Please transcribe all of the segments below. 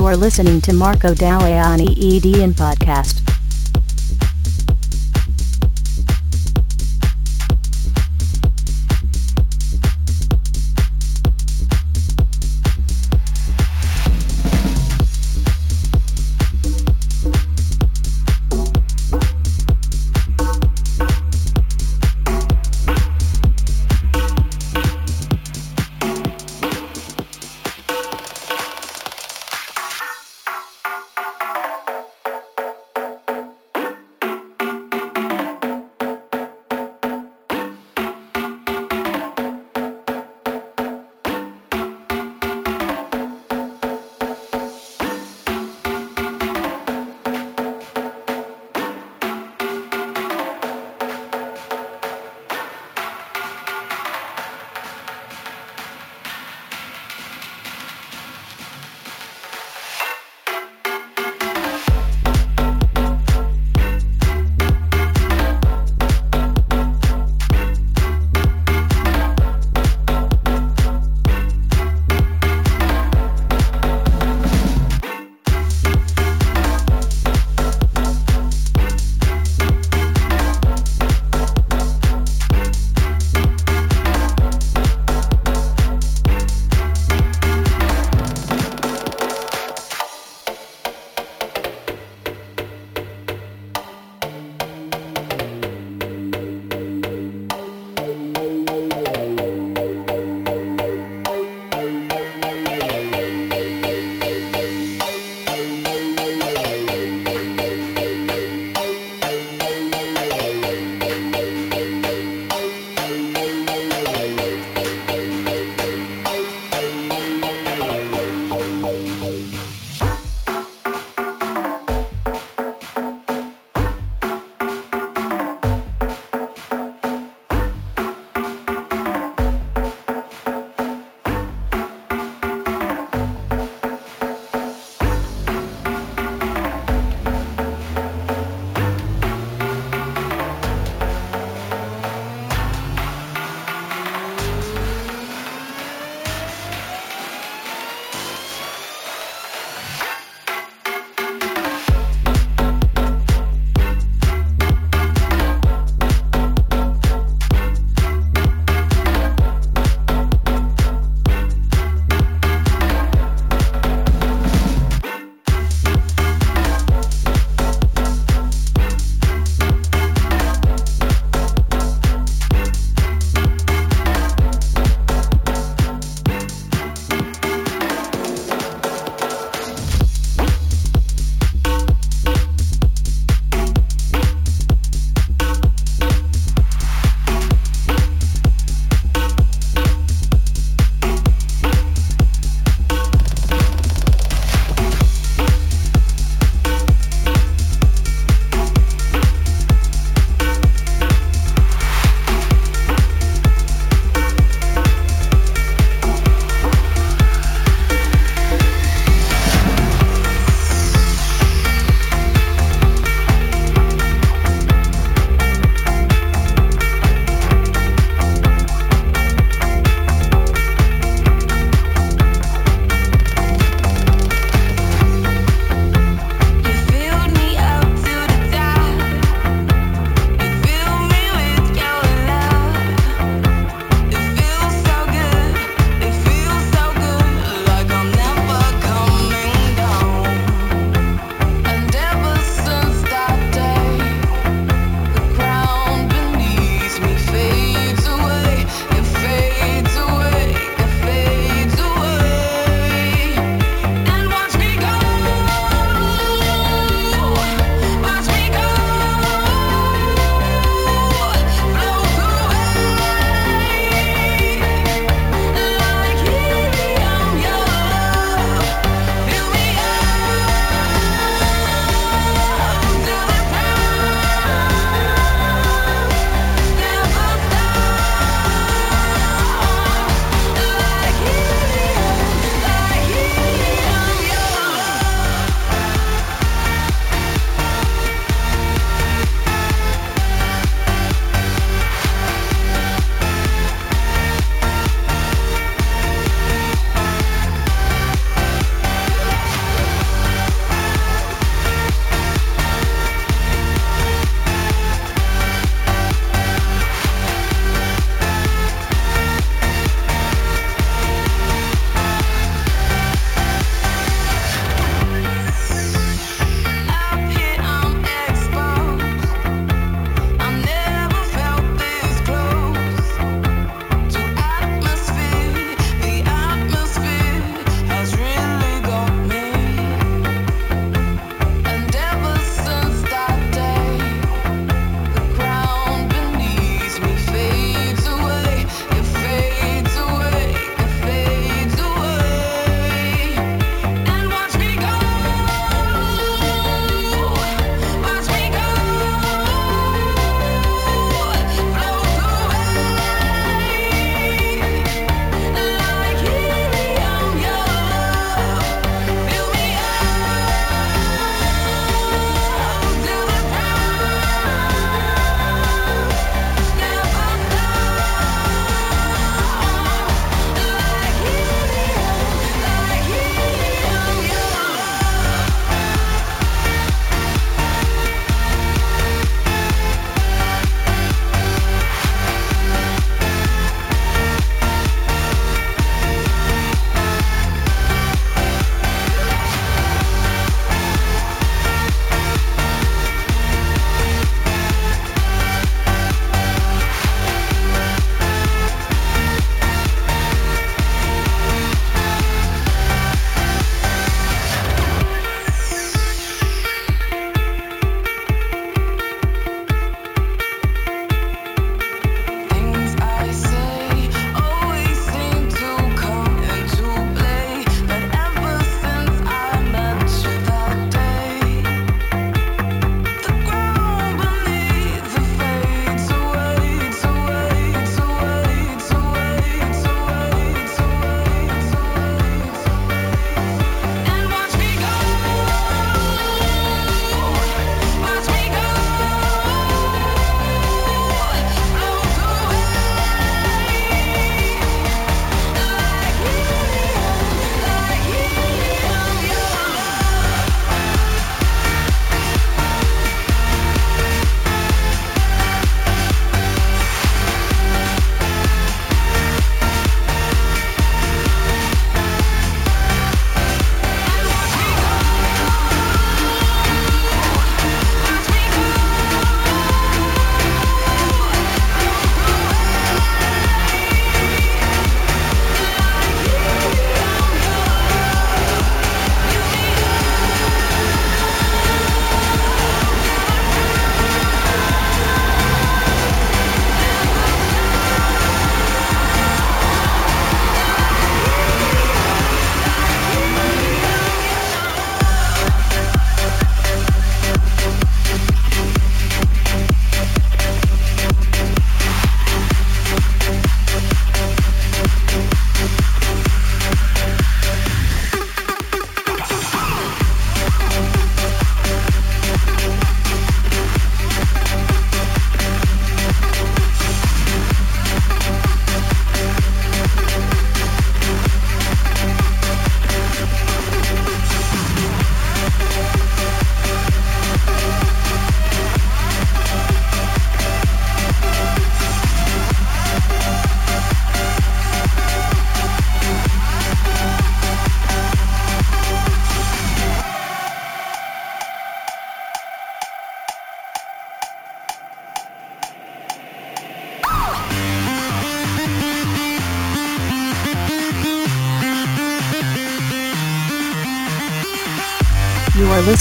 You are listening to Marco Deleoni EDM podcast.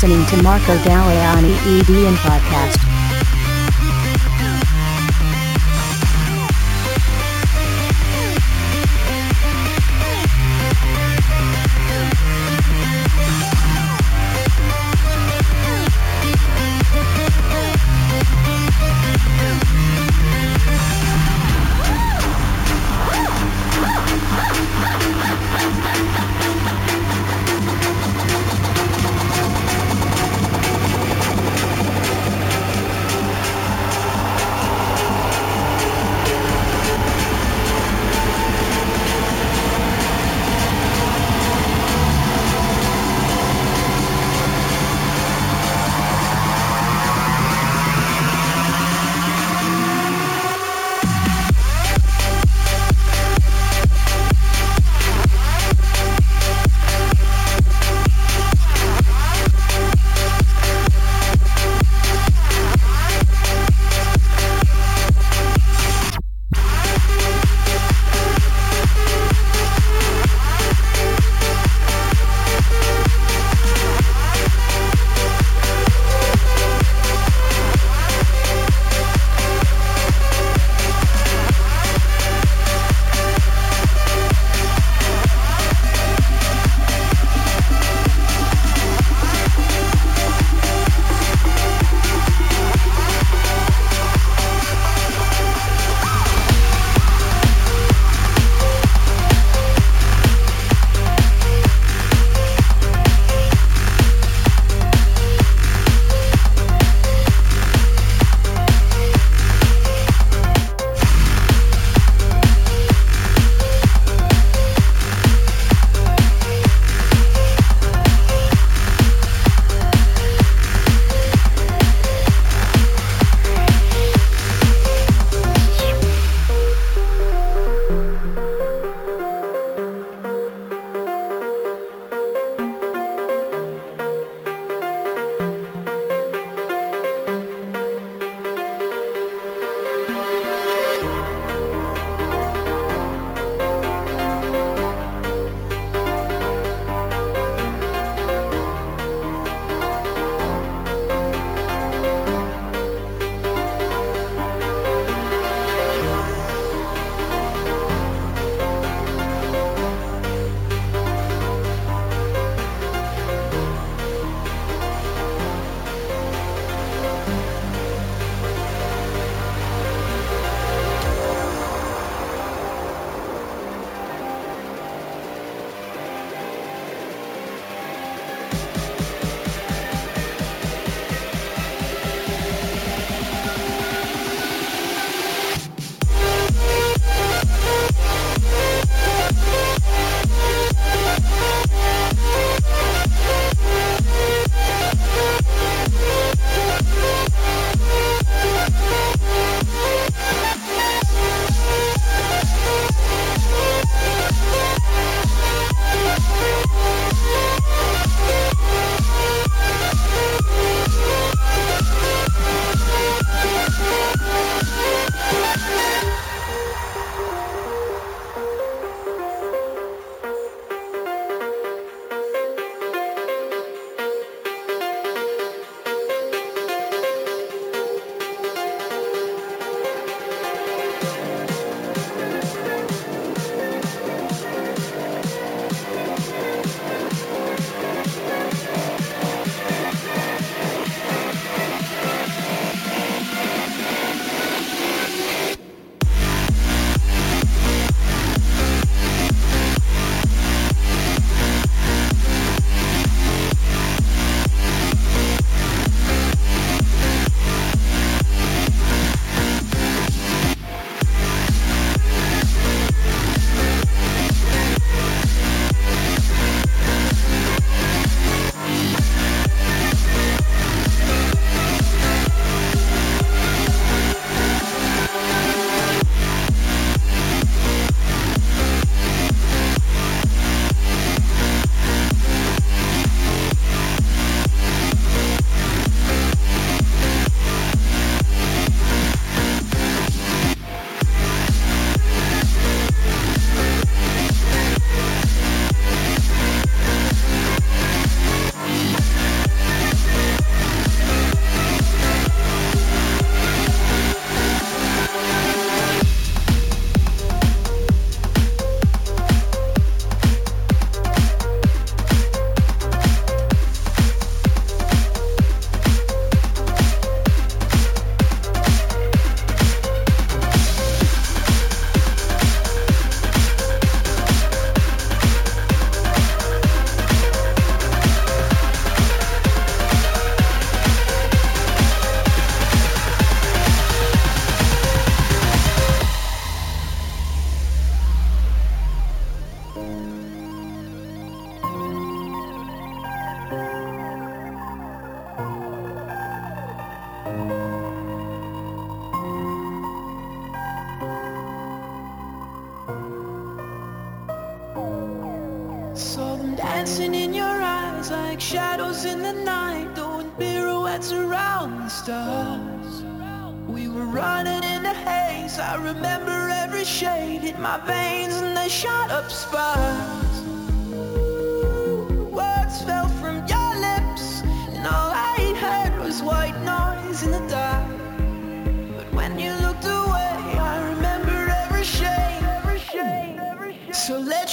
Listening to Marco Deleoni EDM Podcast.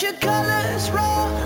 your colors wrong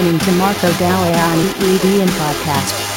listening to Marco Deleoni EDM Podcast.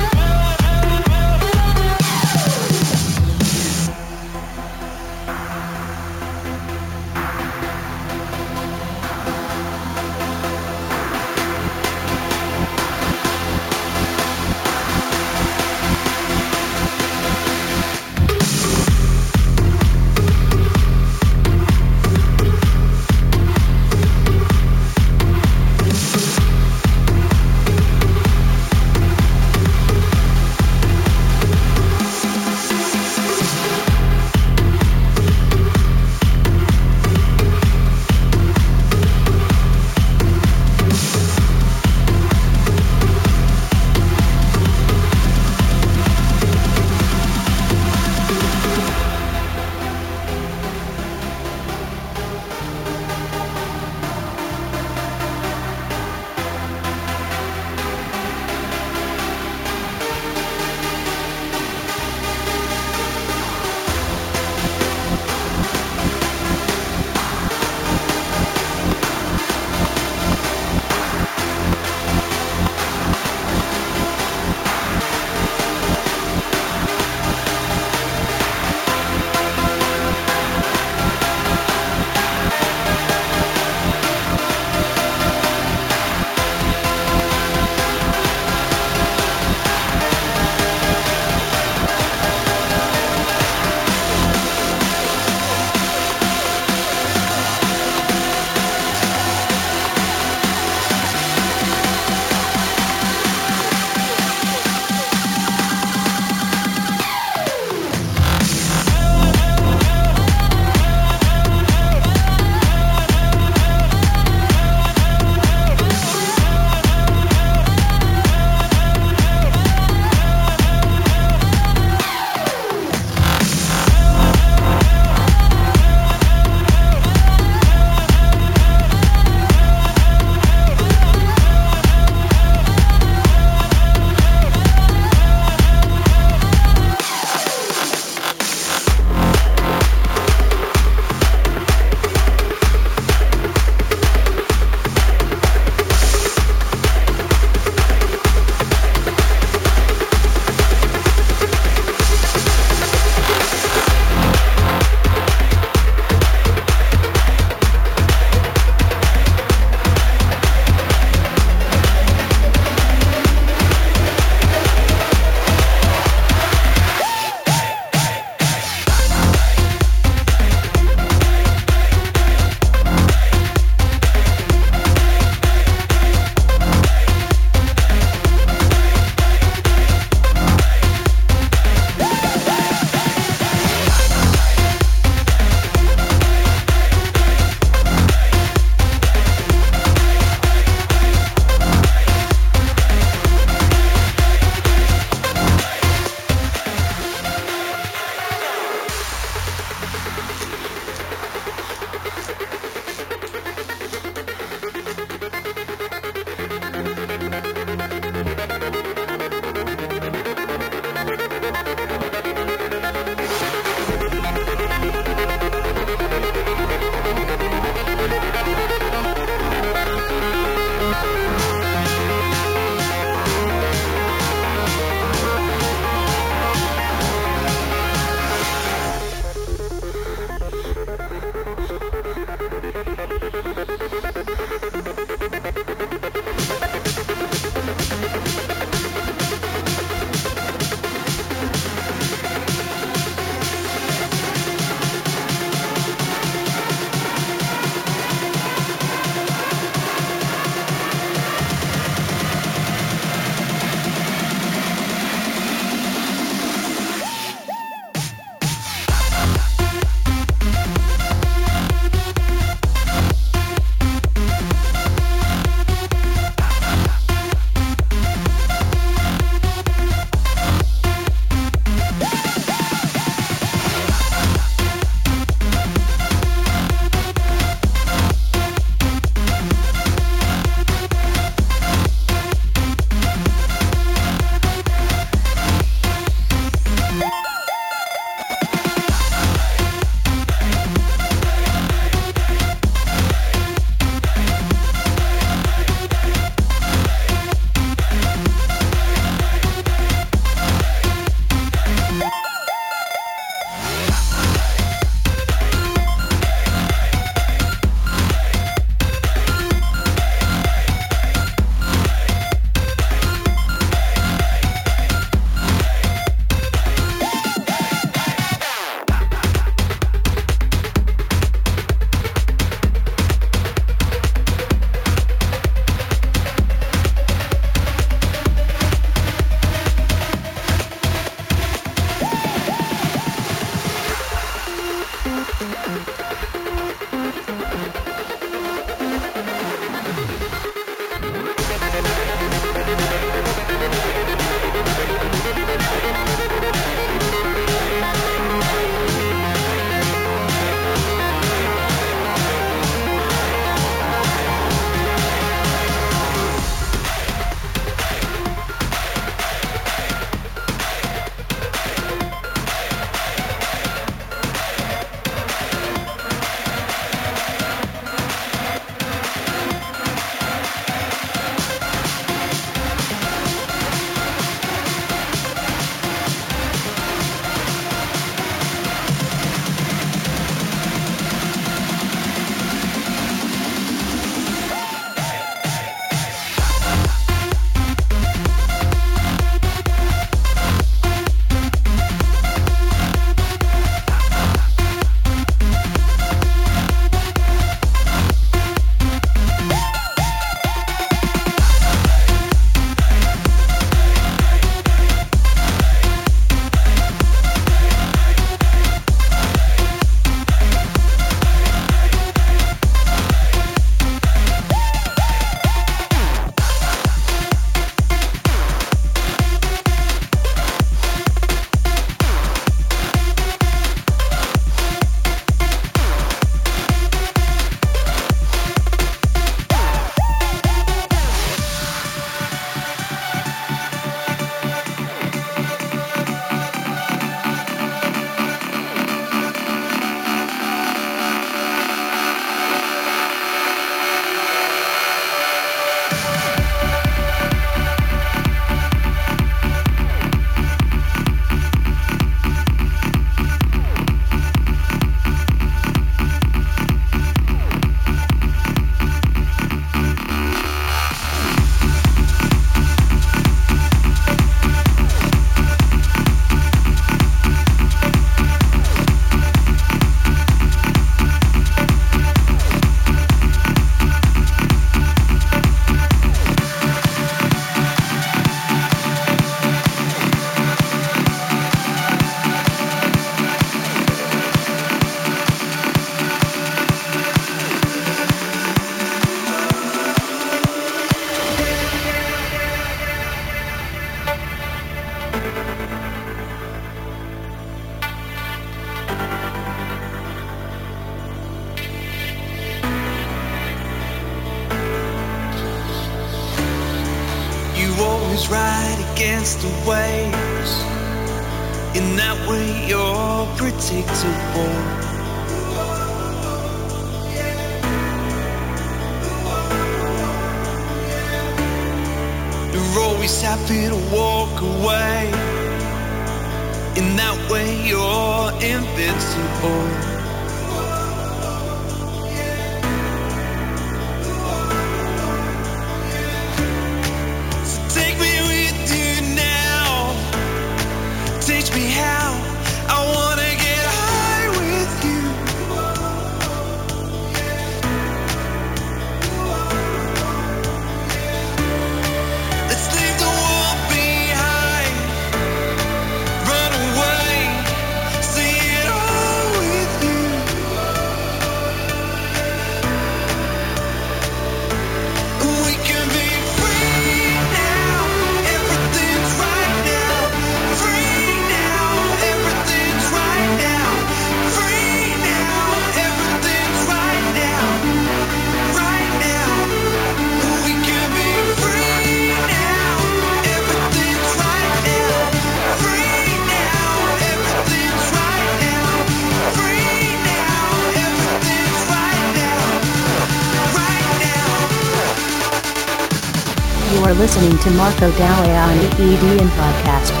Marco Deleoni EDM podcast.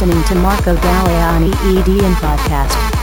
Listening to Marco Deleoni EDM Podcast.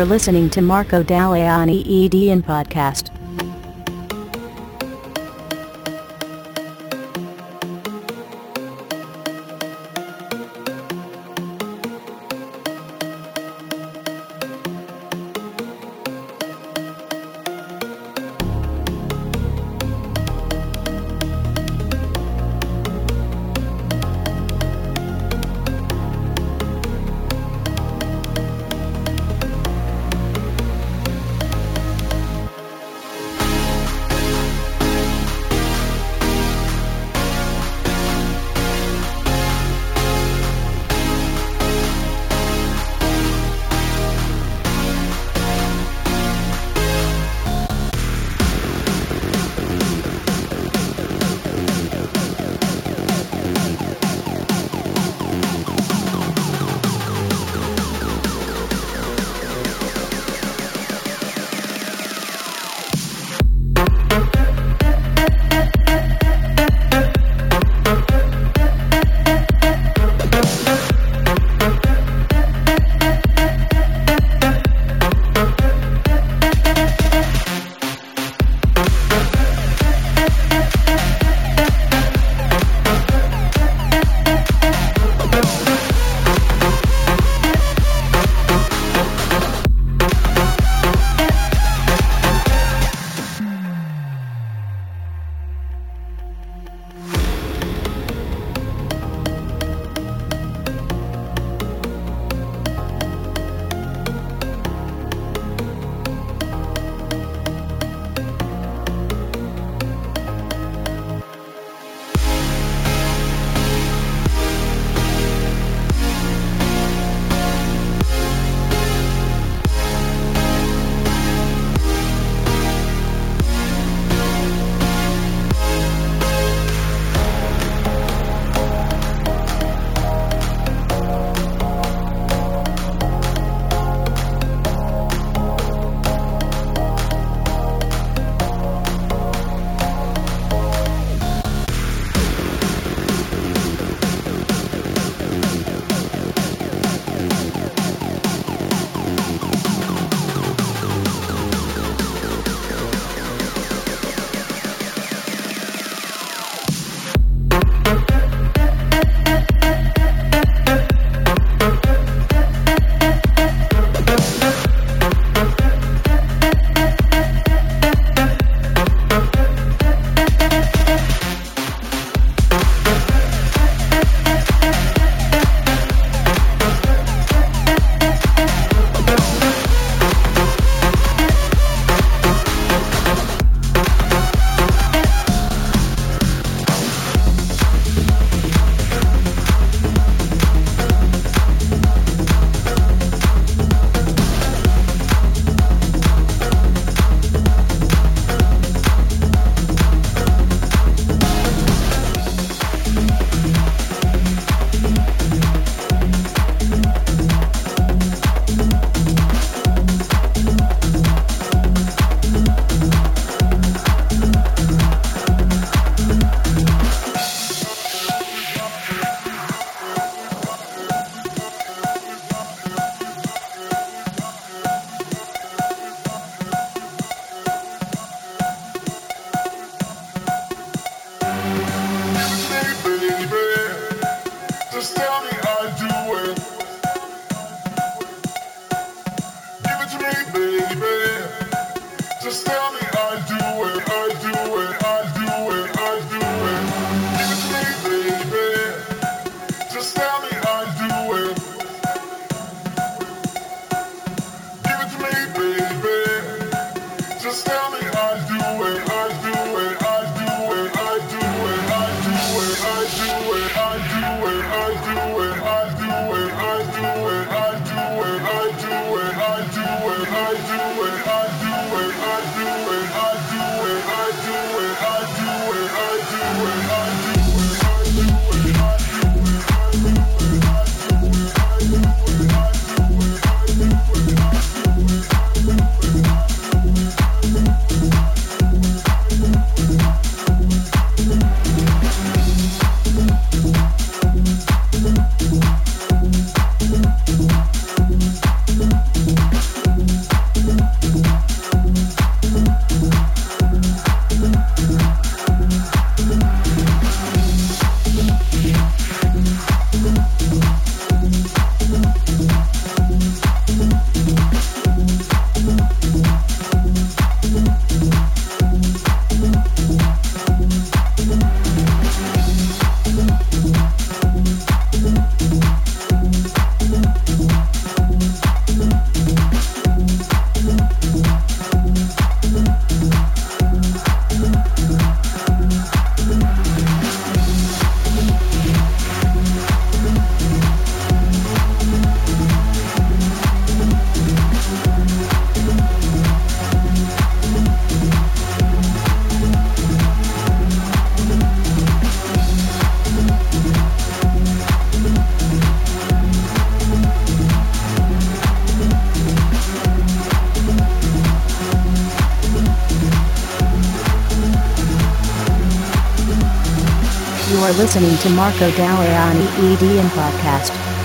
Are listening to Marco Deleoni EDM podcast. Are listening to Marco Deleoni EDM Podcast.